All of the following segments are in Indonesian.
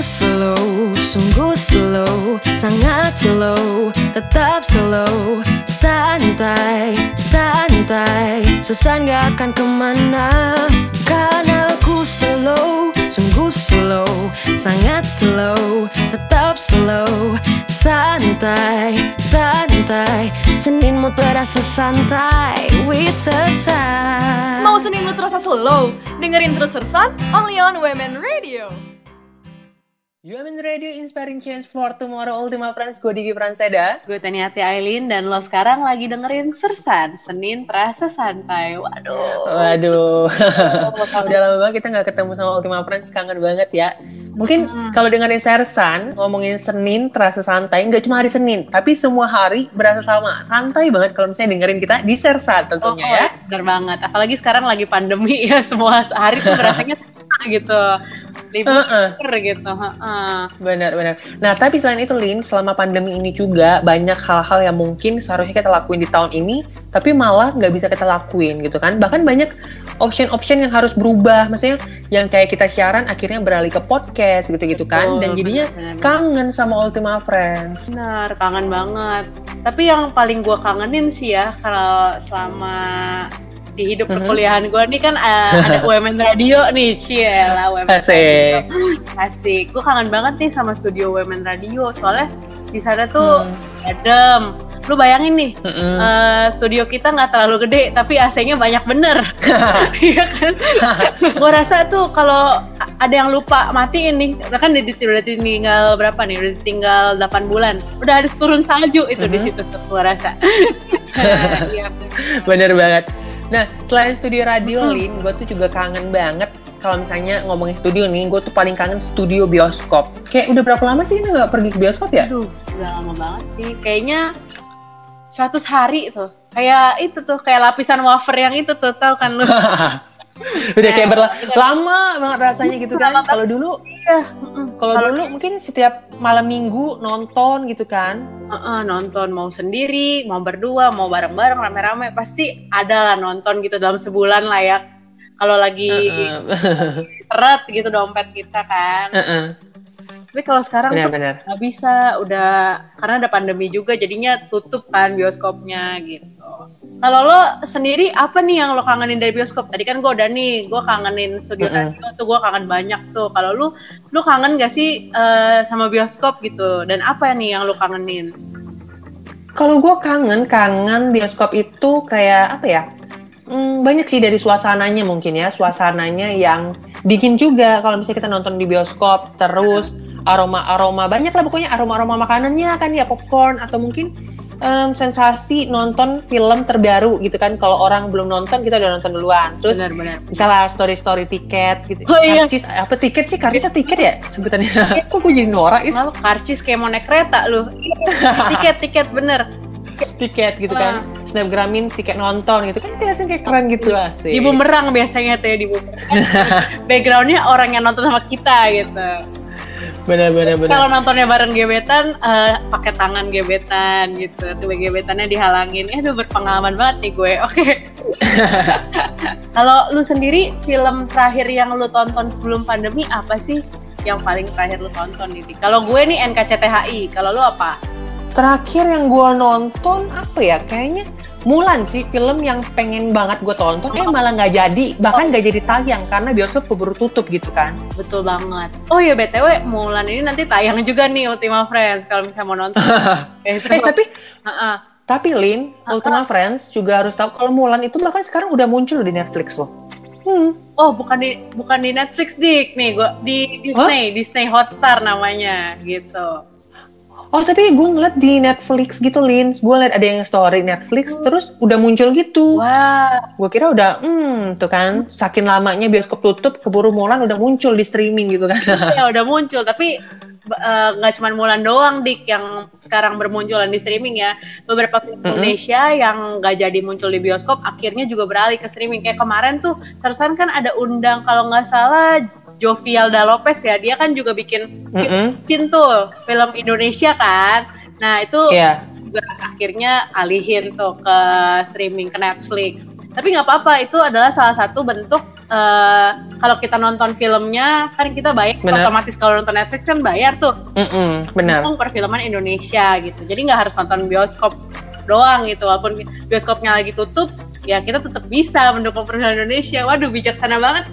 slow, sungguh slow, sangat slow, tetap slow, santai, santai, sesan gak akan ke mana. Karena aku slow, sungguh slow, sangat slow, tetap slow, santai, santai, seninmu terasa santai, with sesan. Mau Senin lu terasa slow? Dengerin terus Sersan, only on Women Radio. UMN Radio Inspiring Change for Tomorrow Ultima Friends, gue Diki Pranseda. Gue Taniati Aileen dan lo sekarang lagi dengerin Sersan, Senin terasa santai. Waduh. Waduh, udah lama banget kita nggak ketemu sama Ultima Friends, kangen banget ya. Mungkin kalau dengerin Sersan, ngomongin Senin terasa santai, nggak cuma hari Senin, tapi semua hari berasa sama. Santai banget kalau misalnya dengerin kita di Sersan tentunya ya. Bener banget. Apalagi sekarang lagi pandemi ya, semua hari tuh berasanya gitu. Libur Uh-uh. gitu. heeh. Benar, benar. Nah, tapi selain itu, Lin, selama pandemi ini juga banyak hal-hal yang mungkin seharusnya kita lakuin di tahun ini, tapi malah nggak bisa kita lakuin gitu kan. Bahkan banyak option-option yang harus berubah. Maksudnya yang kayak kita siaran akhirnya beralih ke podcast gitu-gitu kan. Dan jadinya benar-benar. kangen sama Ultima Friends. Bener, kangen banget. Tapi yang paling gue kangenin sih ya, kalau selama di hidup Mhm. perkuliahan gue nih kan uh, ada UMN Radio nih, ciela UMN Asik. Radio. Asik. Gue kangen banget nih sama studio UMN Radio, soalnya di sana tuh Hmm. adem. Lu bayangin nih, eh, studio kita nggak terlalu gede, tapi AC-nya banyak bener. Iya kan? gue rasa tuh kalau ada yang lupa matiin nih, kan udah, tinggal berapa nih? Udah tinggal 8 bulan. Udah harus turun salju itu di Mhm. situ tuh, gue rasa. Iya. Bener banget. Nah, selain studio radio, Hmm. Lin, gue tuh juga kangen banget kalau misalnya ngomongin studio nih, gue tuh paling kangen studio bioskop. Kayak udah berapa lama sih kita nggak pergi ke bioskop ya? Aduh, udah lama banget sih. Kayaknya 100 hari tuh. Kayak itu tuh, kayak lapisan wafer yang itu tuh, tau kan lu? udah kayak berla- lama banget rasanya gitu kan. Kalau dulu, Iya. kalau dulu mungkin setiap malam minggu nonton gitu kan. Heeh, nonton mau sendiri, mau berdua, mau bareng-bareng, rame-rame, pasti ada lah nonton gitu dalam sebulan lah ya. Kalau lagi Heeh. seret gitu dompet kita kan. Heeh. Tapi kalau sekarang tuh Benar-benar. nggak bisa, udah karena ada pandemi juga, jadinya tutup kan bioskopnya gitu. Kalau lo sendiri apa nih yang lo kangenin dari bioskop? Tadi kan gue udah nih, gue kangenin studio Mm-mm. radio tuh gue kangen banyak tuh. Kalau lu, lu kangen gak sih eh, sama bioskop gitu? Dan apa nih yang lo kangenin? Kalau gue kangen, kangen bioskop itu kayak apa ya? Hmm, banyak sih dari suasananya mungkin ya, suasananya yang bikin juga kalau misalnya kita nonton di bioskop terus aroma-aroma banyak lah pokoknya aroma-aroma makanannya kan ya popcorn atau mungkin em, sensasi nonton film terbaru gitu kan. Kalau orang belum nonton kita udah nonton duluan. Terus Benar-benar. misalnya story-story tiket gitu. Oh, iya. karcis apa tiket sih? Karcisnya tiket. ya? Sebutannya. Kok gue jadi norak is Kenapa karcis kayak mau naik kereta lu? tiket tiket bener. tiket gitu kan. Snapgramin tiket nonton gitu. Kan kelihatan kayak keren gitu. Asik Di bumerang biasanya tuh ya di bumerang. Backgroundnya orang yang nonton sama kita gitu. Bener bener bener Kalau nontonnya bareng gebetan, eh, pakai tangan gebetan gitu. Tuh gebetannya dihalangin. Ya, aduh berpengalaman banget nih gue. Oke. Kalau lu sendiri film terakhir yang lu tonton sebelum pandemi apa sih? Yang paling terakhir lu tonton ini? Kalau gue nih NKCTHI. Kalau lu apa? terakhir yang gue nonton apa ya kayaknya Mulan sih film yang pengen banget gue tonton eh malah nggak jadi bahkan nggak jadi tayang karena bioskop keburu tutup gitu kan Betul banget. Oh iya BTW Mulan ini nanti tayang juga nih Ultima Friends kalau misalnya mau nonton. eh, itu. eh tapi Heeh. tapi Lin Ultima Friends juga harus tahu kalau Mulan itu bahkan sekarang udah muncul di Netflix loh hmm. Oh bukan di bukan di Netflix dik nih gua di Disney Disney Hotstar namanya gitu. Oh tapi gue ngeliat di Netflix gitu Lin. Gue liat ada yang story Netflix Terus udah muncul gitu. Wah. Gue kira udah Hmm tuh kan. Saking lamanya bioskop tutup Keburu Mulan udah muncul di streaming gitu kan. Ya udah muncul. Tapi eh, nggak cuma Mulan doang dik yang sekarang bermunculan di streaming ya. Beberapa film Mm-mm. Indonesia yang nggak jadi muncul di bioskop akhirnya juga beralih ke streaming. Kayak kemarin tuh Sersan kan ada undang kalau nggak salah Jovialda Lopez ya dia kan juga bikin Mm-mm. Cin tuh film Indonesia kan nah itu Iya juga akhirnya alihin tuh ke streaming ke Netflix tapi nggak apa-apa itu adalah salah satu bentuk eh, kalau kita nonton filmnya kan kita bayar Benar. otomatis kalau nonton Netflix kan bayar tuh Mm-mm, benar. perfilman Indonesia gitu. Jadi nggak harus nonton bioskop doang gitu. Walaupun bioskopnya lagi tutup, ya kita tetap bisa mendukung perfilman Indonesia. Waduh, bijaksana banget.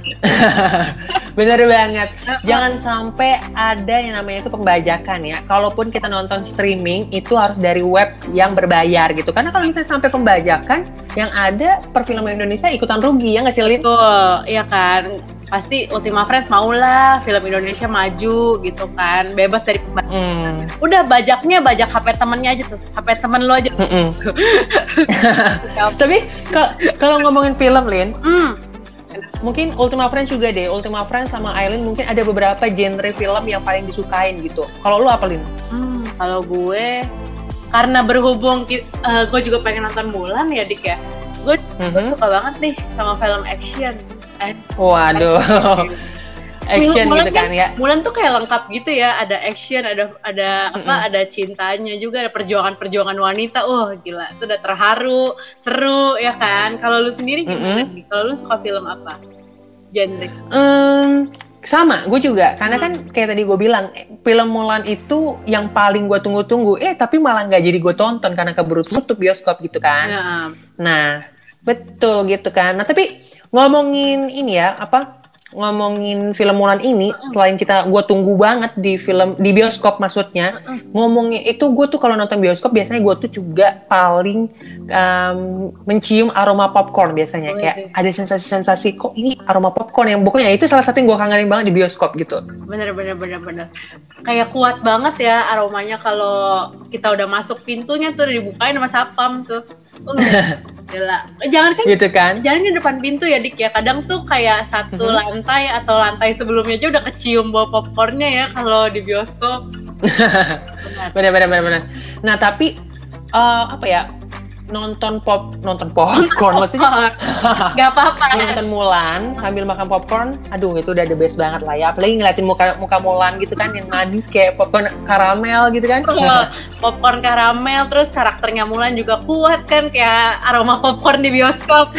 Bener banget. Jangan sampai ada yang namanya itu pembajakan ya. Kalaupun kita nonton streaming itu harus dari web yang berbayar gitu. Karena kalau misalnya sampai pembajakan, yang ada perfilman Indonesia ikutan rugi ya nggak sih Lin? Betul, iya kan. Pasti Ultima Friends maulah film Indonesia maju gitu kan. Bebas dari pembajakan. Hmm. Udah bajaknya bajak HP temennya aja tuh. HP temen lo aja. Mm-mm. Tapi ka- kalau ngomongin film Lin, Hmm. mungkin Ultima Friends juga deh. Ultima Friends sama Aileen mungkin ada beberapa genre film yang paling disukain gitu. Kalau lu apa Lin? Hmm, kalau gue karena berhubung eh, gue juga pengen nonton Mulan ya Dik ya. Gue gue Mhm. suka banget nih sama film action. Eh, Waduh. Action Mulan gitu kan ya. Mulan tuh kayak lengkap gitu ya, ada action, ada ada apa, Mm-mm. ada cintanya juga, ada perjuangan-perjuangan wanita. Wah, gila, itu udah terharu, seru ya kan. Kalau lu sendiri gimana nih? Kalau lu suka film apa? Genre. Em, sama, gue juga. Karena kan kayak tadi gue bilang, eh, film Mulan itu yang paling gue tunggu-tunggu. Eh, tapi malah nggak jadi gue tonton karena keburu tutup bioskop gitu kan. Ya, Nah, betul gitu kan. Nah, tapi ngomongin ini ya, apa? Ngomongin film Mulan ini, selain kita gue tunggu banget di film di bioskop maksudnya, ngomongin itu gue tuh kalau nonton bioskop biasanya gue tuh juga paling em, mencium aroma popcorn biasanya Oh, kayak itu. ada sensasi-sensasi kok ini aroma popcorn yang pokoknya itu salah satu yang gue kangenin banget di bioskop gitu. bener bener bener bener. Kayak kuat banget ya aromanya kalau kita udah masuk pintunya tuh udah dibukain sama sapam tuh. Uh, gila. Jangan kan Gitu kan? Jangan di depan pintu ya Dik ya. Kadang tuh kayak satu Mhm. lantai atau lantai sebelumnya aja udah kecium bau popcornnya ya kalau di bioskop. Bener bener bener bener. Nah, tapi eh, apa ya? Nonton pop nonton popcorn maksudnya Gak apa-apa. nonton Mulan sambil makan popcorn, aduh itu udah the best banget lah ya. Apalagi ngeliatin muka muka Mulan gitu kan yang manis kayak popcorn karamel gitu kan. Betul. popcorn karamel terus karakternya Mulan juga kuat kan kayak aroma popcorn di bioskop.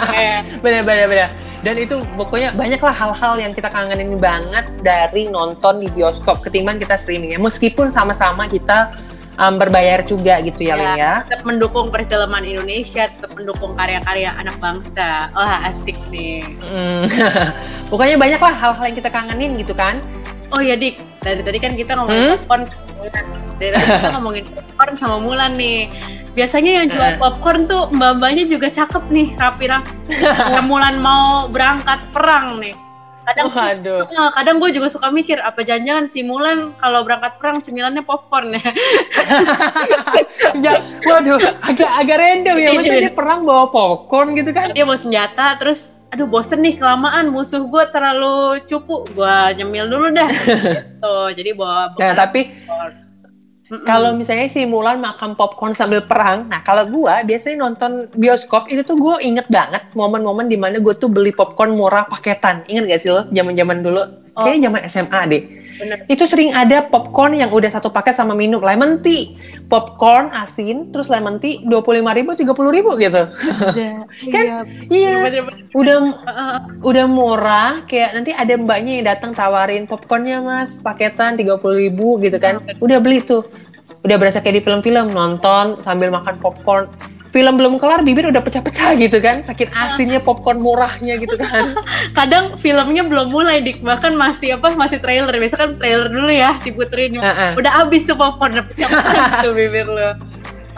Bener bener bener. Dan itu pokoknya banyak lah hal-hal yang kita kangenin banget dari nonton di bioskop ketimbang kita streaming ya. Meskipun sama-sama kita um, berbayar juga gitu ya, Lin ya. tetap mendukung perfilman Indonesia, tetap mendukung karya-karya anak bangsa. Wah asik nih. Mm. pokoknya banyak lah hal-hal yang kita kangenin gitu kan. Oh ya Dik, dari tadi kan kita ngomongin Hmm? popcorn sama Mulan. Dari tadi kita ngomongin popcorn sama Mulan nih. Biasanya yang jual Eh. popcorn tuh mbak-mbaknya juga cakep nih, rapi-rapi. Mulan mau berangkat perang nih. Kadang Waduh. Kadang gue juga suka mikir apa jangan-jangan si Mulan kalau berangkat perang cemilannya popcorn ya. ya, waduh, agak agak random ya. Maksudnya dia perang bawa popcorn gitu kan. Dia mau senjata terus aduh bosen nih kelamaan musuh gue terlalu cupu gue nyemil dulu dah gitu jadi bawa Nah, tapi popcorn. Mm-mm. Kalau misalnya si Mulan makan popcorn sambil perang, nah kalau gua biasanya nonton bioskop itu tuh gue inget banget momen-momen di mana gue tuh beli popcorn murah paketan. Ingat gak sih lo? Zaman-zaman dulu, Oh. kayaknya zaman SMA deh. Bener. Itu sering ada popcorn yang udah satu paket sama minum lemon tea, popcorn asin, terus lemon tea dua puluh lima ribu, tiga puluh ribu gitu. Iya, Kan? Iya, bener-bener. udah udah murah. Kayak nanti ada mbaknya yang datang tawarin popcornnya mas. Paketan 30.000 ribu gitu kan. Udah beli tuh. Udah berasa kayak di film-film. Nonton sambil makan popcorn film belum kelar bibir udah pecah-pecah gitu kan. Saking asinnya popcorn murahnya gitu kan. Kadang filmnya belum mulai dik. Bahkan masih apa masih trailer. Biasa kan trailer dulu ya diputerin. Heeh. udah habis tuh popcorn udah pecah tuh bibir lo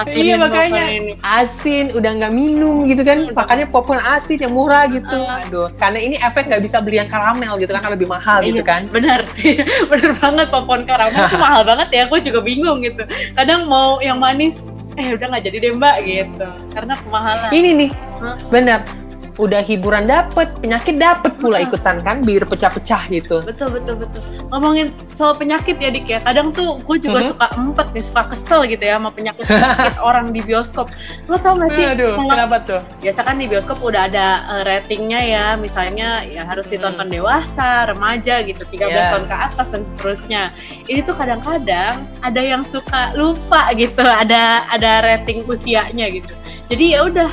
iya makanya ini. asin udah nggak minum gitu kan. Makanya popcorn asin yang murah gitu. Aduh. Karena ini efek nggak bisa beli yang karamel gitu kan karena lebih mahal gitu Iya, kan. bener bener banget popcorn karamel. Itu mahal banget ya gue juga bingung gitu. Kadang mau yang manis eh udah nggak jadi deh mbak gitu. Karena kemahalan. Ini nih. Hah? bener udah hiburan dapet penyakit dapet pula ikutan kan bibir pecah-pecah gitu. Betul betul betul. Ngomongin soal penyakit ya dik ya. Kadang tuh gue juga Mhm. suka empet nih suka kesel gitu ya sama penyakit penyakit orang di bioskop. Lo tau gak sih? Aduh, kenapa tuh? biasa kan di bioskop udah ada eh, ratingnya ya. Misalnya ya harus ditonton dewasa remaja gitu 13 Iya. tahun ke atas dan seterusnya. Ini tuh kadang-kadang ada yang suka lupa gitu ada ada rating usianya gitu. Jadi ya udah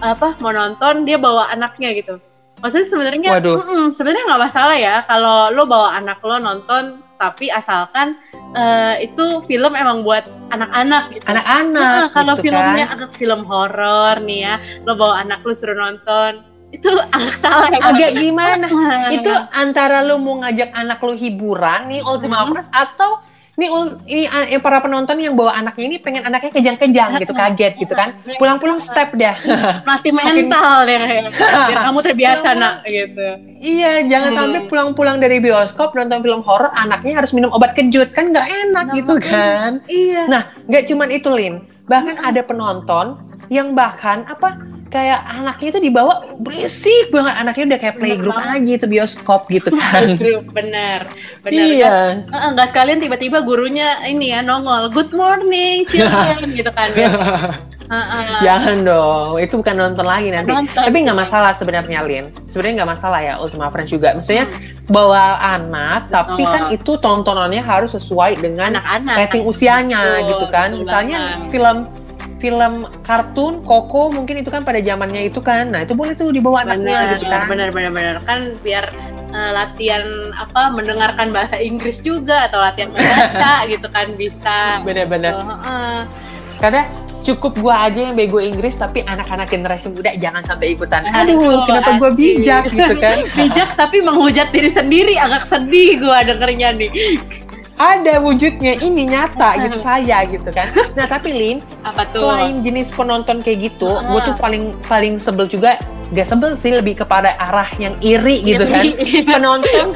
apa mau nonton dia bawa anaknya gitu Maksudnya sebenarnya, mm-mm, sebenarnya nggak masalah ya kalau lo bawa anak lo nonton, tapi asalkan eh, itu film emang buat anak-anak gitu. Anak-anak Nah, kalau gitu filmnya kan. agak film horor nih ya, lo bawa anak lo suruh nonton, itu agak salah ya. agak gimana? itu antara lu mau ngajak anak lu hiburan nih Ultima Hmm. Atau ini eh, para penonton yang bawa anaknya ini pengen anaknya kejang-kejang gitu kaget gitu kan. Pulang-pulang step dah melatih Makin- mental deh, biar kamu terbiasa nak gitu. iya jangan Hmm. sampai pulang-pulang dari bioskop nonton film horor anaknya harus minum obat kejut kan nggak enak gitu kan. Iya. nah nggak cuman itu Lin. Bahkan ada penonton yang bahkan apa kayak anaknya itu dibawa berisik banget anaknya udah kayak playgroup aja itu bioskop gitu kan Grup bener, bener. iya Heeh, nggak sekalian tiba-tiba gurunya ini ya nongol good morning children gitu kan ya. Heeh. Jangan dong, itu bukan nonton lagi nanti. Nonton. Tapi nggak masalah sebenarnya, Lin. Sebenarnya nggak masalah ya Ultima Friends juga. Maksudnya bawa anak, tapi Oh. kan itu tontonannya harus sesuai dengan anak-anak rating usianya Betul, gitu kan. betul Misalnya banget. film film kartun Koko mungkin itu kan pada zamannya itu kan. Nah, itu boleh tuh dibawa anaknya benar gitu kan. benar benar benar kan biar eh, latihan apa mendengarkan bahasa Inggris juga atau latihan membaca gitu kan bisa Bener-bener. Oh, heeh. Karena cukup gua aja yang bego Inggris tapi anak-anak generasi muda jangan sampai ikutan. Aduh, Aduh, kenapa gua bijak gitu kan. bijak tapi menghujat diri sendiri agak sedih gua dengernya nih ada wujudnya ini nyata gitu saya gitu kan nah tapi Lin apa tuh selain jenis penonton kayak gitu Ah. gue tuh paling paling sebel juga gak sebel sih lebih kepada arah yang iri gitu kan. penonton.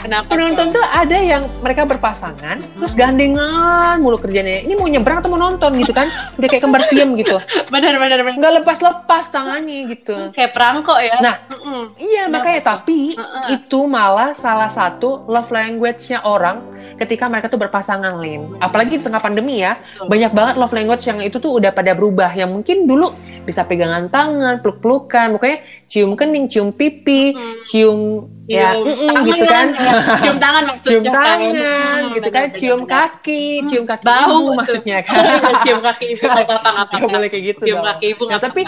Kenapa? Penonton tuh ada yang mereka berpasangan terus gandengan mulu kerjanya. Ini mau nyebrang atau mau nonton gitu kan? Udah kayak kembar siem gitu. Benar benar benar. Nggak lepas lepas tangannya gitu. Kayak perangko ya. Nah, Mm-mm. Iya makanya tapi Heeh. itu malah salah satu love language-nya orang ketika mereka tuh berpasangan Lin. Apalagi di tengah pandemi ya, banyak banget love language yang itu tuh udah pada berubah. Yang mungkin dulu bisa pegangan tangan, peluk-pelukan, pokoknya cium kening, cium pipi, Hmm. cium ya cium mm-mm, tangan gitu kan. ya. cium tangan maksudnya cium kan. tangan gitu kan, cium kaki, cium kaki bau ibu maksudnya kan. cium kaki ibu apa-apa nggak apa-apa. boleh kayak gitu cium dong. kaki ibu Nah, nggak tapi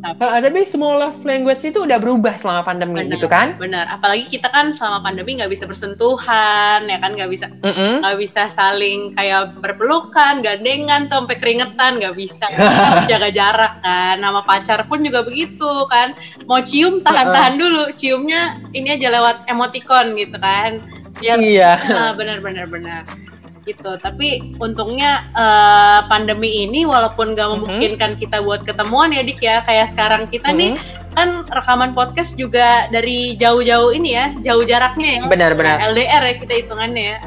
Uh, tapi semua love language itu udah berubah selama pandemi Benar, gitu kan. benar. Apalagi kita kan selama pandemi nggak bisa bersentuhan ya kan? Nggak bisa nggak bisa saling kayak berpelukan gandengan tuh sampai keringetan nggak bisa. Harus jaga jarak kan. Nama pacar pun juga begitu kan. Mau cium tahan-tahan dulu. Ciumnya ini aja lewat emoticon gitu kan biar Iya. Ah, benar benar benar gitu tapi untungnya eh, pandemi ini walaupun gak Mhm. memungkinkan kita buat ketemuan ya dik ya kayak sekarang kita nih Mhm. kan rekaman podcast juga dari jauh-jauh ini ya jauh jaraknya ya Benar-benar. LDR ya kita hitungannya ya.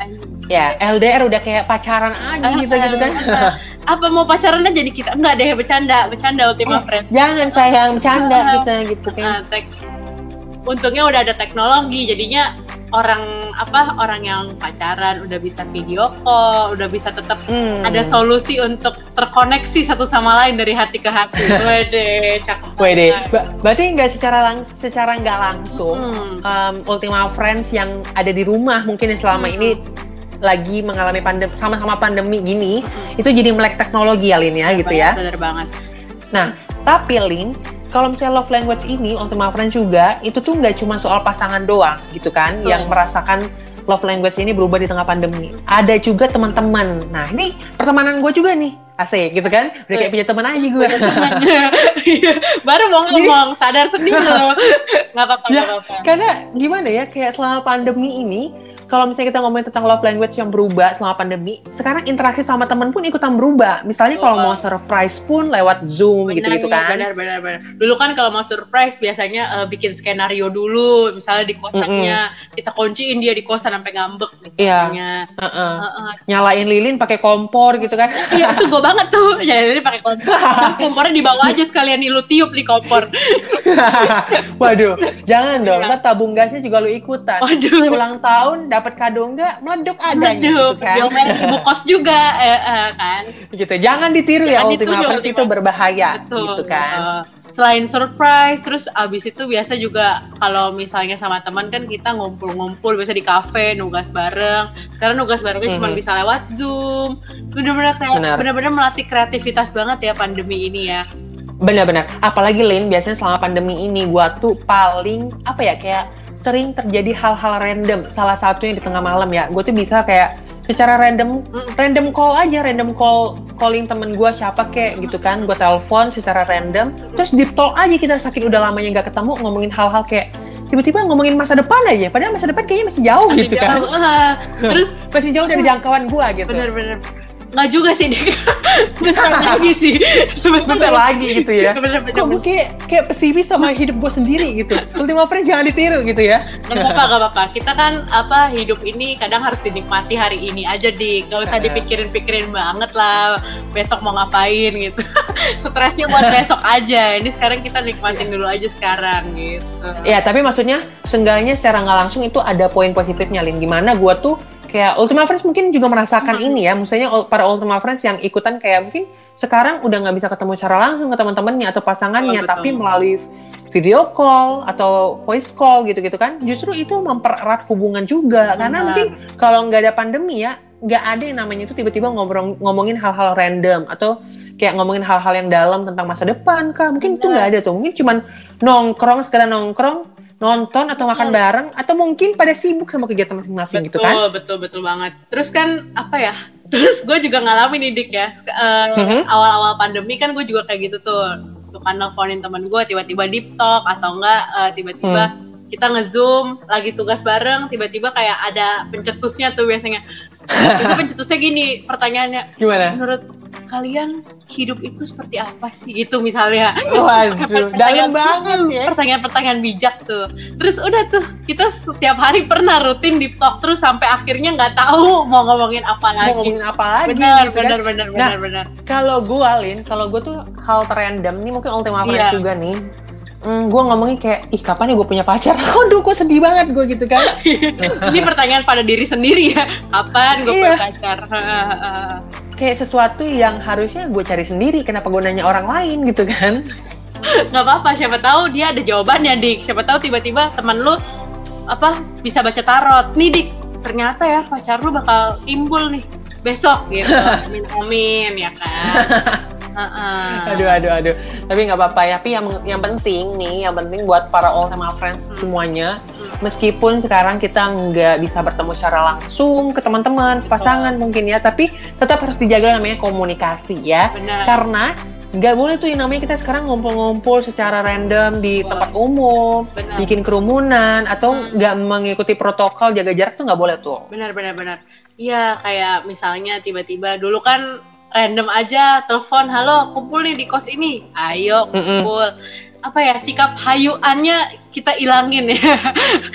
Ya, LDR udah kayak pacaran aja gitu gitu kan. apa mau pacaran aja jadi kita enggak deh bercanda bercanda Ultima Friends Jangan sayang bercanda kita gitu kan. Nah, tek- untungnya udah ada teknologi jadinya orang apa orang yang pacaran udah bisa video call udah bisa tetap Hmm. ada solusi untuk terkoneksi satu sama lain dari hati ke hati. Wede, cakep. Wede, ba- berarti nggak secara lang secara nggak langsung Hmm. um, Ultima Friends yang ada di rumah mungkin yang selama Hmm. ini lagi mengalami pandemi sama-sama pandemi gini itu jadi melek teknologi ya Lin ya gitu ya. Bener banget. Nah, tapi Lin, kalau misalnya love language ini Ultima Friends juga itu tuh nggak cuma soal pasangan doang gitu kan Betul. yang merasakan love language ini berubah di tengah pandemi. Ada juga teman-teman. Nah, ini pertemanan gue juga nih. Asik gitu kan. Udah kayak punya teman aja gue. Iya, Baru mau ngomong, sadar sendiri loh. Gak apa-apa, Ya, apa-apa. Karena gimana ya, kayak selama pandemi ini, kalau misalnya kita ngomongin tentang love language yang berubah selama pandemi, sekarang interaksi sama temen pun ikutan berubah. Misalnya kalau mau surprise pun lewat Zoom gitu-gitu kan. Benar, benar, benar. Dulu kan kalau mau surprise biasanya eh, bikin skenario dulu, misalnya di kosannya kita kunciin dia di kosan sampai ngambek misalnya. Heeh. Heeh. Nyalain lilin pakai kompor gitu kan. Iya itu gue banget tuh. Ya jadi pakai kompor. Kompornya dibawa aja sekalian nih lu tiup di kompor. Waduh, jangan dong. Ntar tabung gasnya juga lu ikutan. Waduh. Ulang tahun dapat kado enggak, meleduk adanya Aduh, gitu kan. diomelin ibu kos juga eh, eh, kan. Gitu. Jangan ditiru ya Jangan Ultima ditiru, Friends Ultima. itu berbahaya Betul. gitu kan. Eh, selain surprise, terus abis itu biasa juga kalau misalnya sama teman kan kita ngumpul-ngumpul biasa di kafe nugas bareng. Sekarang nugas barengnya cuma Mhm. bisa lewat zoom. Bener-bener kayak Benar. bener-bener melatih kreativitas banget ya pandemi ini ya. Benar-benar. Apalagi Lin, biasanya selama pandemi ini gua tuh paling apa ya kayak sering terjadi hal-hal random. Salah satunya di tengah malam ya. Gue tuh bisa kayak secara random random call aja, random call calling temen gua siapa kek gitu kan. Gue telepon secara random. Terus deep talk aja kita saking udah lamanya nggak ketemu ngomongin hal-hal kayak tiba-tiba ngomongin masa depan aja. Padahal masa depan kayaknya masih jauh Masih gitu kan. jauh. Ah, terus Masih jauh dari jangkauan gua gitu. bener-bener nggak juga sih Dik. bentar lagi sih Bentar sebentar lagi gitu ya. Bener-bener. Kok gue kayak, kayak pesimis sama hidup gue sendiri gitu. Ultima Friends jangan ditiru gitu ya. Gak apa-apa, gak apa-apa. Kita kan apa hidup ini kadang harus dinikmati hari ini aja di, gak usah dipikirin-pikirin banget lah. Besok mau ngapain gitu. Stresnya buat besok aja. Ini sekarang kita nikmatin dulu aja sekarang gitu. Ya, tapi maksudnya seenggaknya secara nggak langsung itu ada poin positifnya, Lin. Gimana gue tuh kayak Ultima Friends mungkin juga merasakan Hmm. ini ya. Ul- para Ultima Friends yang ikutan kayak mungkin sekarang udah nggak bisa ketemu secara langsung ke teman-temannya atau pasangannya, Oh, betul. tapi melalui video call atau voice call gitu-gitu kan. Justru itu mempererat hubungan juga. Karena Benar. mungkin kalau nggak ada pandemi ya, nggak ada yang namanya itu tiba-tiba ngobrol ngomongin hal-hal random atau kayak ngomongin hal-hal yang dalam tentang masa depan kah mungkin itu nggak ada tuh mungkin cuman nongkrong sekedar nongkrong nonton atau makan Betul. bareng atau mungkin pada sibuk sama kegiatan masing-masing gitu betul, kan betul, betul banget. Terus kan apa ya? Terus gue juga ngalamin nih Dik ya. Eh, Mhm. Awal-awal pandemi kan gue juga kayak gitu tuh. Suka nelfonin temen gue tiba-tiba deep talk atau enggak eh, tiba-tiba Hmm. kita nge-zoom lagi tugas bareng tiba-tiba kayak ada pencetusnya tuh biasanya. Itu pencetusnya gini pertanyaannya. gimana Menurut kalian hidup itu seperti apa sih gitu misalnya. waduh dalam banget ya pertanyaan-pertanyaan bijak tuh. Terus udah tuh kita setiap hari pernah rutin deep talk terus sampai akhirnya nggak tahu mau ngomongin apa mau lagi. ngomongin apa lagi Benar, gitu kan. benar, benar, Nah, benar, benar. kalau gue Lin kalau gue tuh hal terrandom ini mungkin Ultima Iya. juga nih Hmm, gue ngomongin kayak, ih kapan ya gue punya pacar? Aduh, gue sedih banget gue gitu kan. Ini pertanyaan pada diri sendiri ya. Kapan gue Iya. punya pacar? Kayak sesuatu yang harusnya gue cari sendiri. Kenapa gue nanya orang lain gitu kan? Nggak apa-apa. Siapa tahu dia ada jawabannya, Dik. Siapa tahu tiba-tiba teman lu apa bisa baca tarot. Nih, Dik. Ternyata ya pacar lu bakal timbul nih besok gitu. Amin amin ya kan. Heeh. Aduh, aduh, aduh. Tapi nggak apa-apa ya. Tapi yang yang penting nih, yang penting buat para Ultima Friends Hmm. semuanya, Hmm. meskipun sekarang kita nggak bisa bertemu secara langsung ke teman-teman, pasangan mungkin ya, tapi tetap harus dijaga namanya komunikasi ya. Benar. Karena nggak boleh tuh yang namanya kita sekarang ngumpul-ngumpul secara random di Betul. tempat umum, Benar. bikin kerumunan atau Hmm. nggak mengikuti protokol jaga jarak tuh nggak boleh tuh. benar benar benar iya kayak misalnya tiba-tiba dulu kan random aja telepon halo kumpul nih di kos ini. Ayo kumpul apa ya sikap hayuannya kita ilangin ya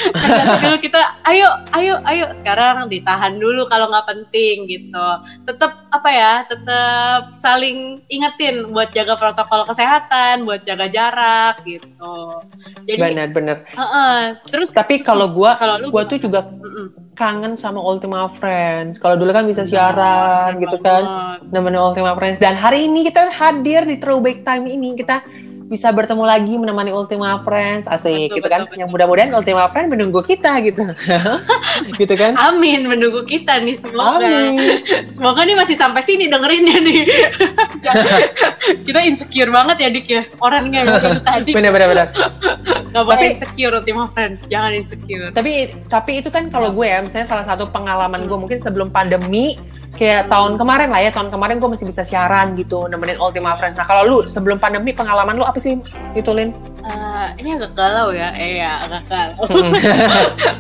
dulu kita ayo ayo ayo sekarang ditahan dulu kalau nggak penting gitu tetap apa ya tetap saling ingetin buat jaga protokol kesehatan buat jaga jarak gitu jadi Benar-benar. heeh. terus Tapi kalau gua, Kalau lu gua tuh juga mm-mm. kangen sama Ultima Friends. Kalau dulu kan bisa siaran Benar gitu kan. Namanya Ultima Friends. Dan hari ini kita hadir di Throwback Time ini kita bisa bertemu lagi menemani Ultima Friends. Asik Betul, gitu kan. betul, betul. Yang mudah-mudahan Ultima Friends menunggu kita gitu. gitu kan. Amin menunggu kita nih semoga. Amin. Semoga nih masih sampai sini dengerinnya nih. kita insecure banget ya Dik ya orangnya yang tadi. Bener-bener. bener. Gak boleh Tapi- insecure Ultima Friends, jangan insecure. tapi tapi itu kan kalau gue ya, misalnya salah satu pengalaman Hmm. gue mungkin sebelum pandemi kayak tahun kemarin lah ya tahun kemarin gue masih bisa siaran gitu nemenin Ultima Friends. Nah kalau lu sebelum pandemi pengalaman lu apa sih itu Lin? Eh, ini agak galau ya, eh ya agak galau. Mm.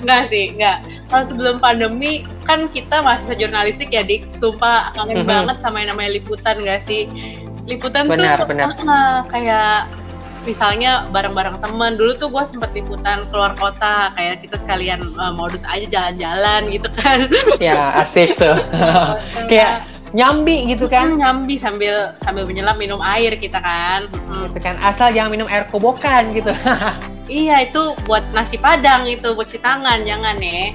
Enggak sih, enggak. Kalau sebelum pandemi kan kita mahasiswa jurnalistik ya Dik, sumpah kangen Mhm. banget sama yang namanya liputan gak sih? Liputan Benar, tuh benar. eh, kayak misalnya bareng-bareng teman dulu tuh gue sempet liputan keluar kota kayak kita sekalian eh, modus aja jalan-jalan gitu kan ya asik tuh. kayak nyambi gitu kan. kan nyambi sambil sambil menyelam minum air kita kan Mm. Gitu kan. Asal jangan minum air kobokan gitu. iya itu buat nasi padang itu buat cuci tangan jangan ya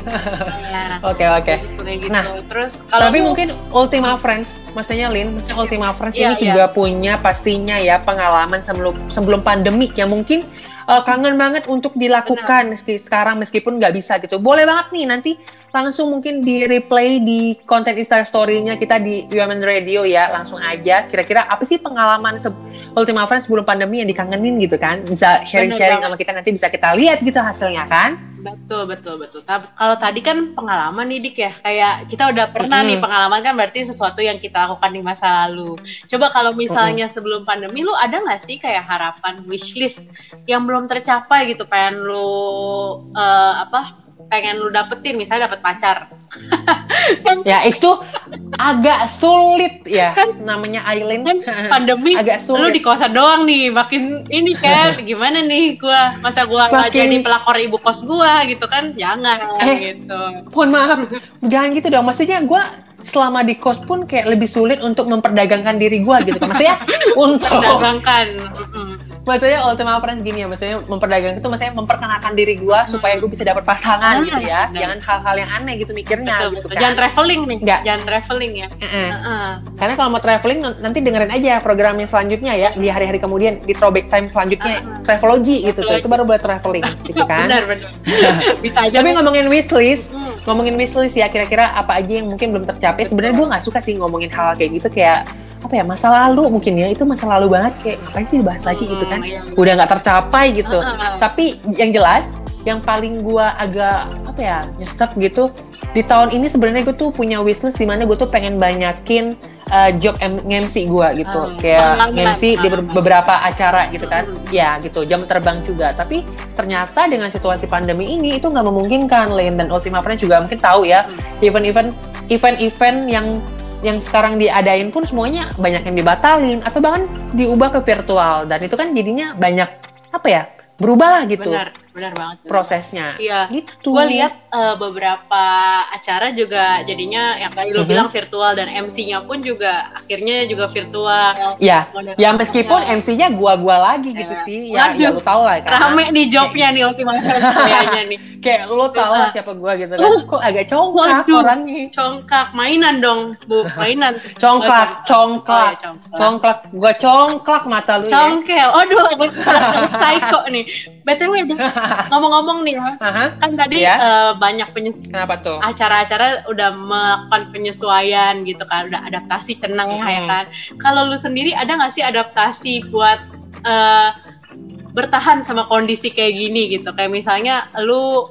Nah, Oke oke. gitu gitu Nah, terus kalau Tapi lu- mungkin Ultima Friends, maksudnya Lin, maksudnya Ultima Friends Iya, ini iya. juga punya pastinya ya pengalaman sebelum sebelum pandemi yang mungkin uh, kangen banget untuk dilakukan meski sekarang meskipun nggak bisa gitu. Boleh banget nih nanti langsung mungkin di replay di konten Insta Story-nya kita di Women Radio ya. Langsung aja kira-kira apa sih pengalaman se Ultima Friends sebelum pandemi yang dikangenin gitu kan. Bisa sharing-sharing sama kita nanti bisa kita lihat gitu hasilnya kan. Betul, betul, betul. Tapi kalau tadi kan pengalaman nih Dik ya, kayak kita udah pernah nih Mm-mm. pengalaman kan berarti sesuatu yang kita lakukan di masa lalu. Coba kalau misalnya sebelum pandemi lu ada nggak sih kayak harapan wishlist yang belum tercapai gitu, pengen lu eh, apa? Pengen lu dapetin, misalnya dapet pacar. Kan Ya itu agak sulit ya namanya Aileen. kan pandemi Agak sulit. lu di kosan doang nih makin ini kan gimana nih gua masa gua Makin- jadi pelakor ibu kos gua gitu kan jangan Eh. gitu Mohon maaf, jangan gitu dong. Maksudnya gue selama di kos pun kayak lebih sulit untuk memperdagangkan diri gue gitu. kan. Maksudnya untuk dagangkan Mm-mm. Maksudnya Ultima Friends gini ya, maksudnya memperdagangkan itu maksudnya memperkenalkan diri gue supaya gue bisa dapat pasangan Ah, gitu ya. benar. Jangan hal-hal yang aneh gitu mikirnya Betul, gitu betul. kan. jangan traveling nih Nggak. jangan traveling ya Eh-eh. Heeh. Karena kalau mau traveling nanti dengerin aja program yang selanjutnya ya di hari-hari kemudian di throwback time selanjutnya Ah. travelogy gitu tuh. Itu baru buat traveling gitu kan. benar benar bisa aja Tapi ngomongin wishlist, Hmm. ngomongin wishlist ya kira-kira apa aja yang mungkin belum tercapai. Sebenarnya gue nggak suka sih ngomongin hal kayak gitu kayak apa ya masa lalu mungkin ya itu masa lalu banget kayak ngapain sih dibahas lagi gitu kan? Iya. Udah nggak tercapai gitu. Tapi yang jelas yang paling gue agak apa ya nyesek gitu di tahun ini sebenarnya gue tuh punya wishlist di mana gue tuh pengen banyakin uh, job MC gue gitu. Ah, kayak MC di beberapa acara gitu kan. Hmm. ya gitu jam terbang juga. Tapi ternyata dengan situasi pandemi ini itu nggak memungkinkan. Lin dan Ultima Friends juga mungkin tahu ya. Event-event event-event yang yang sekarang diadain pun semuanya banyak yang dibatalin atau bahkan diubah ke virtual. Dan itu kan jadinya banyak apa ya berubah lah gitu. Benar benar banget. Prosesnya. Iya. gitu. Gue lihat eh, beberapa acara juga jadinya yang tadi lu Mhm. bilang virtual dan MC-nya pun juga akhirnya juga virtual. Ya Model- ya meskipun MC-nya gua-gua lagi gitu Ya. sih. Ya, ya Waduh. lu tau lah kan. rame nih jobnya nih Ultima Friends kayaknya nih. Kayak lu tau lah siapa gua gitu kan. Kok agak congkak Waduh. orangnya congkak. Mainan dong bu mainan. Congklak congklak. Oh, iya, congklak. congklak gua congklak mata lu ya. Congkel. Aduh aku psycho nih. Btw ngomong-ngomong nih ya Aha, kan tadi Iya. eh, banyak penyes kenapa tuh acara-acara udah melakukan penyesuaian gitu kan udah adaptasi tenang ya Hmm. kan kalau lu sendiri ada nggak sih adaptasi buat eh, bertahan sama kondisi kayak gini gitu kayak misalnya lu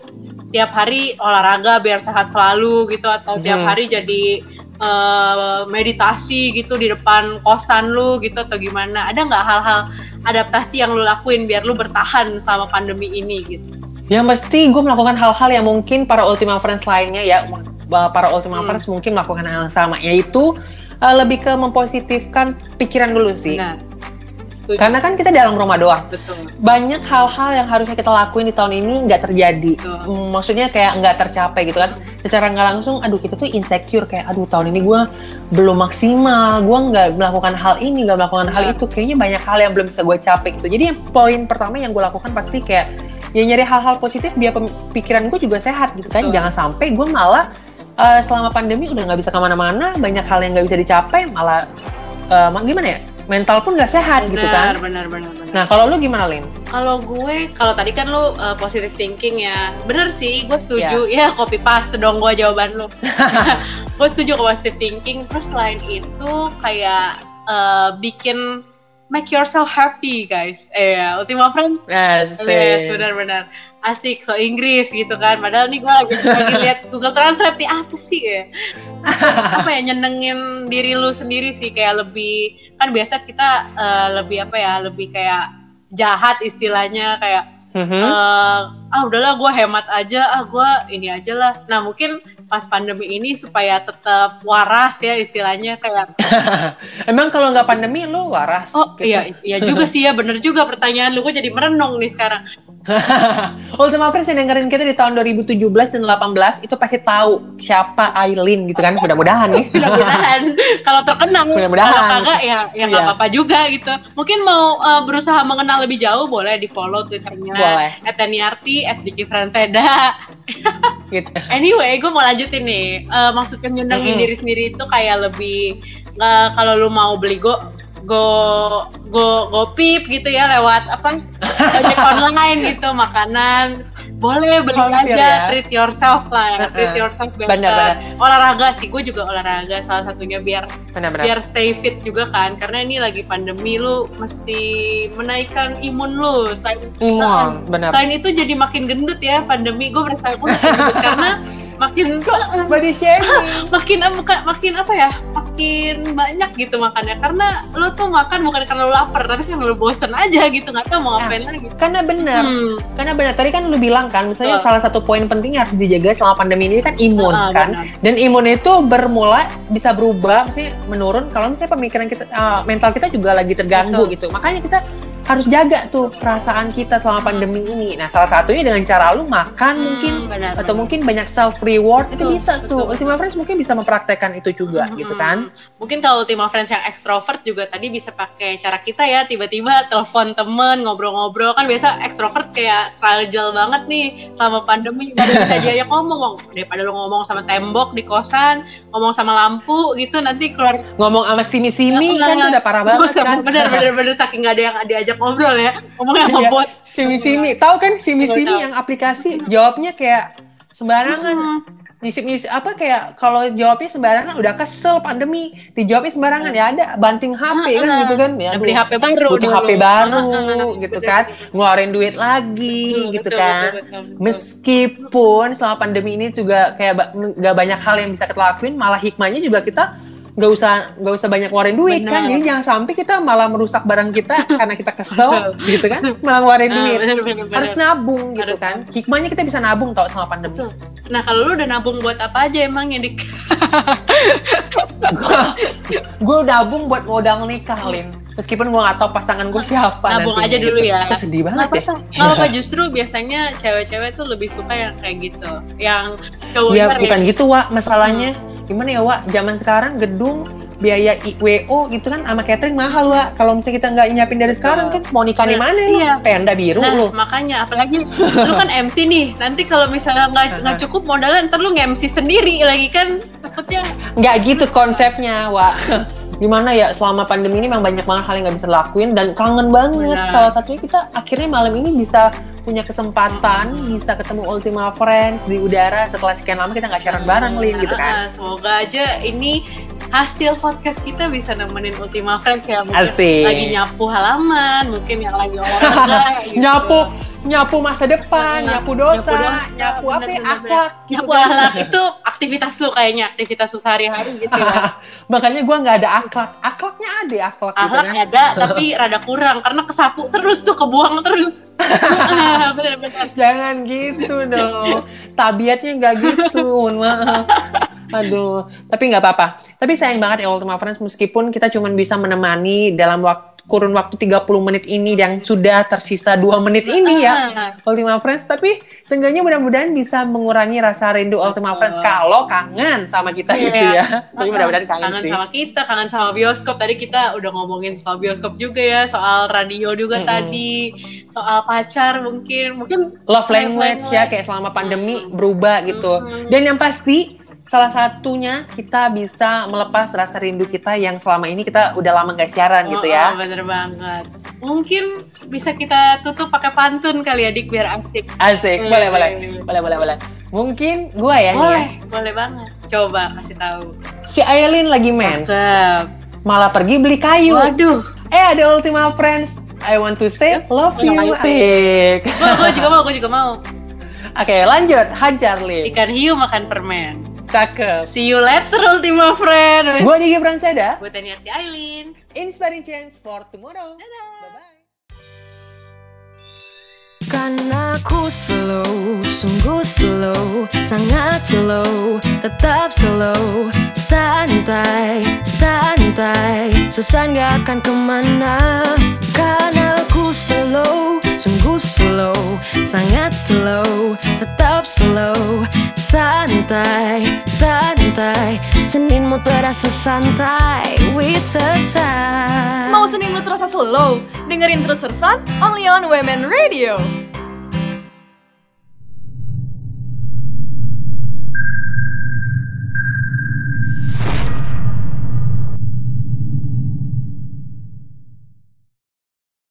tiap hari olahraga biar sehat selalu gitu atau tiap Hmm. hari jadi eh, meditasi gitu di depan kosan lu gitu atau gimana ada nggak hal-hal adaptasi yang lu lakuin biar lu bertahan sama pandemi ini gitu Ya mesti gue melakukan hal-hal yang mungkin para Ultima Friends lainnya ya, uh, para Ultima Hmm. Friends mungkin melakukan hal yang sama, yaitu uh, lebih ke mempositifkan pikiran dulu sih. benar Karena kan kita dalam rumah doang. betul Banyak hal-hal yang harusnya kita lakuin di tahun ini nggak terjadi. Betul. Mm, Maksudnya kayak nggak tercapai gitu kan. Secara nggak langsung, aduh kita tuh insecure kayak, aduh tahun ini gue belum maksimal, gue nggak melakukan hal ini, nggak melakukan hal Benar. itu. Kayaknya banyak hal yang belum bisa gue capai gitu. Jadi poin pertama yang gue lakukan pasti kayak ya nyari hal-hal positif biar pikiran gue juga sehat gitu kan. Betul. Jangan sampai gue malah uh, selama pandemi udah nggak bisa ke mana-mana, banyak hal yang nggak bisa dicapai, malah uh, ma- gimana ya? Mental pun nggak sehat gitu kan. benar benar benar Nah kalau lu gimana Lin? Kalau gue, kalau tadi kan lu uh, positive thinking ya, bener sih, gue setuju. Ya, copy paste dong gue jawaban lu. gue setuju ke positive thinking. Terus selain itu kayak uh, bikin make yourself happy guys. Eh, Ultima Friends. Yes, Yes, benar-benar asik so Inggris gitu kan. Padahal nih gue lagi, lagi lihat Google Translate nih apa sih ya? apa ya nyenengin diri lu sendiri sih kayak lebih kan biasa kita uh, lebih apa ya lebih kayak jahat istilahnya kayak Mhm. eh, ah udahlah gue hemat aja ah gue ini aja lah nah mungkin pas pandemi ini supaya tetap waras ya istilahnya kayak Emang kalau nggak pandemi lu waras? oh gitu? iya iya juga sih ya bener juga pertanyaan lu gue jadi merenung nih sekarang Ultima Friends yang dengerin kita di tahun 2017 dan 18 itu pasti tahu siapa Aileen gitu kan. Mudah-mudahan ya. mudah-mudahan kalau terkenal Mudah-mudahan. kalau kagak ya ya nggak Iya. apa-apa juga gitu mungkin mau uh, berusaha mengenal lebih jauh boleh di follow twitternya Boleh. @teniarti @diki_franseda gitu. Anyway, gue mau lanjutin nih. Eh, maksudnya nyenengin Mm-mm. diri sendiri itu kayak lebih eh, kalau lu mau beli go go go go pip gitu ya lewat apa ojek online gitu makanan boleh beli Hampir aja ya. treat yourself lah ya. Treat yourself better. Benar, benar. olahraga sih gue juga olahraga salah satunya biar Benar-benar. biar stay fit juga kan karena ini lagi pandemi lu mesti menaikkan imun lu selain Imun, benar. selain itu jadi makin gendut ya pandemi gue makin gendut karena makin Body shaming. makin makin makin apa ya makin banyak gitu makannya karena lo tuh makan bukan karena lo lapar tapi karena lo bosen aja gitu nggak tahu mau ngapain lagi Karena benar. Hmm. Karena benar tadi kan lu bilang kan, misalnya Betul. salah satu poin penting yang harus dijaga selama pandemi ini kan imun Ah, kan. benar. Dan imun itu bermula bisa berubah, maksudnya menurun kalau misalnya pemikiran kita, uh, mental kita juga lagi terganggu Betul. gitu. Makanya kita harus jaga tuh perasaan kita selama pandemi ini. Nah, salah satunya dengan cara lu makan Hmm, mungkin benar, atau benar. mungkin banyak self reward itu Betul, bisa tuh. betul. Ultima Friends mungkin bisa mempraktekkan itu juga Hmm, gitu kan. Mungkin kalau Ultima Friends yang ekstrovert juga tadi bisa pakai cara kita ya, tiba-tiba telepon temen, ngobrol-ngobrol. Kan biasa ekstrovert kayak fragile banget nih sama pandemi, baru bisa diajak ngomong. Daripada lo ngomong sama tembok di kosan, ngomong sama lampu gitu, nanti keluar Ngomong sama simi-simi kan itu udah parah banget kan. Bener, bener, bener, saking gak ada yang diajak ngobrol ya. Ngomongnya sama Iya, bot. Simi-simi. Tahu kan simi-simi yang aplikasi jawabnya kayak sembarangan. Hmm. Nyisip-nyisip apa kayak kalau jawabnya sembarangan udah kesel pandemi. Dijawabnya sembarangan ya ada banting HP kan Ah, gitu kan ya. Beli HP baru butuh dulu. HP baru Ah, gitu kan. Ngeluarin duit lagi Betul, gitu betul, kan. betul, betul, betul. Meskipun selama pandemi ini juga kayak ba- nggak banyak hal yang bisa kita lakuin, malah hikmahnya juga kita nggak usah nggak usah banyak ngeluarin duit kan. Benar. Jadi jangan sampai kita malah merusak barang kita karena kita kesel gitu kan. Malah ngeluarin Ah, duit. bener, bener, bener. Harus nabung gitu Harus kan. Hikmahnya kita bisa nabung tau sama pandemi. Betul. Nah kalau lu udah nabung buat apa aja emangnya dik? gue nabung buat modal nikah, Lin. Meskipun gue gak tahu pasangan gue siapa Nabung aja dulu gitu. ya. Oh, sedih banget Nggak ya. apa-apa. Apa-apa justru biasanya cewek-cewek tuh lebih suka yang kayak gitu. Yang cowok Iya, ntar bukan yang- gitu, Wak. Masalahnya gimana ya, Wak? Zaman sekarang gedung biaya IWO gitu kan sama catering mahal, Wak. Kalau misalnya kita nggak nyiapin dari sekarang kan mau nikah di Nah, mana lu? iya. Tenda biru Nah lu. makanya apalagi lu kan MC nih nanti kalau misalnya nggak nggak cukup modalnya ntar lu nge-MC sendiri lagi kan takutnya Nggak gitu konsepnya, Wak. Gimana ya, selama pandemi ini memang banyak banget hal yang nggak bisa dilakuin dan kangen banget. Benar. Salah satunya kita akhirnya malam ini bisa punya kesempatan, bisa ketemu Ultima Friends di udara setelah sekian lama kita nggak siaran bareng, Lin, gitu kan. Semoga aja ini hasil podcast kita bisa nemenin Ultima Friends kayak mungkin Asik. lagi nyapu halaman mungkin yang lagi olahraga gitu. Nyapu, nyapu masa depan, Nah, nyapu dosa, dosa, nyapu apa ya, bener, bener, akhlak. bener. gitu nyapu kan. akhlak itu aktivitas lu kayaknya aktivitas lu sehari-hari gitu ya Makanya gua nggak ada akhlak. Akhlaknya ada akhlak, gitu akhlak kan. ada tapi rada kurang karena kesapu terus tuh kebuang terus Ah, bener-bener Jangan gitu dong. Tabiatnya nggak gitu. Aduh, tapi nggak apa-apa. Tapi sayang banget ya Ultima Friends, meskipun kita cuma bisa menemani dalam waktu kurun waktu 30 menit ini yang sudah tersisa 2 menit ini ya Ultima Friends, tapi seenggaknya mudah-mudahan bisa mengurangi rasa rindu Ultima Friends kalau kangen sama kita gitu Iya. ya. Tapi mudah-mudahan kangen, kangen sih. sama kita, kangen sama bioskop. Tadi kita udah ngomongin soal bioskop juga ya, soal radio juga Mm-mm. tadi, soal pacar mungkin, mungkin love language ya kayak selama pandemi berubah gitu. Dan yang pasti salah satunya kita bisa melepas rasa rindu kita yang selama ini kita udah lama gak siaran gitu Oh, ya. oh, bener banget. Mungkin bisa kita tutup pakai pantun kali ya, Dik, biar asik. Asik, Iya, boleh, boleh, boleh, boleh, boleh. Mungkin gue ya nih ya, Boleh, boleh banget. Coba kasih tahu. si Aileen lagi mens, Cakep. malah pergi beli kayu. Waduh, Eh ada Ultima Friends, I want to say love you. Gue juga mau, gue juga mau. Oke lanjut, hajar Lin. Ikan hiu makan permen. Cakep. See you later, Ultima Friend. Gue Digi Pranseda, Gue Tania Aileen. inspiring change for tomorrow. Bye-bye. Karena aku slow, sungguh slow, sangat slow, tetap slow, santai, santai, sesan gak akan ke mana. Karena aku slow, sungguh slow, sangat slow, tetap slow, santai, santai, seninmu terasa santai, with sesan. Mau Senin lu terasa slow? Dengerin terus Sersan only on Women Radio.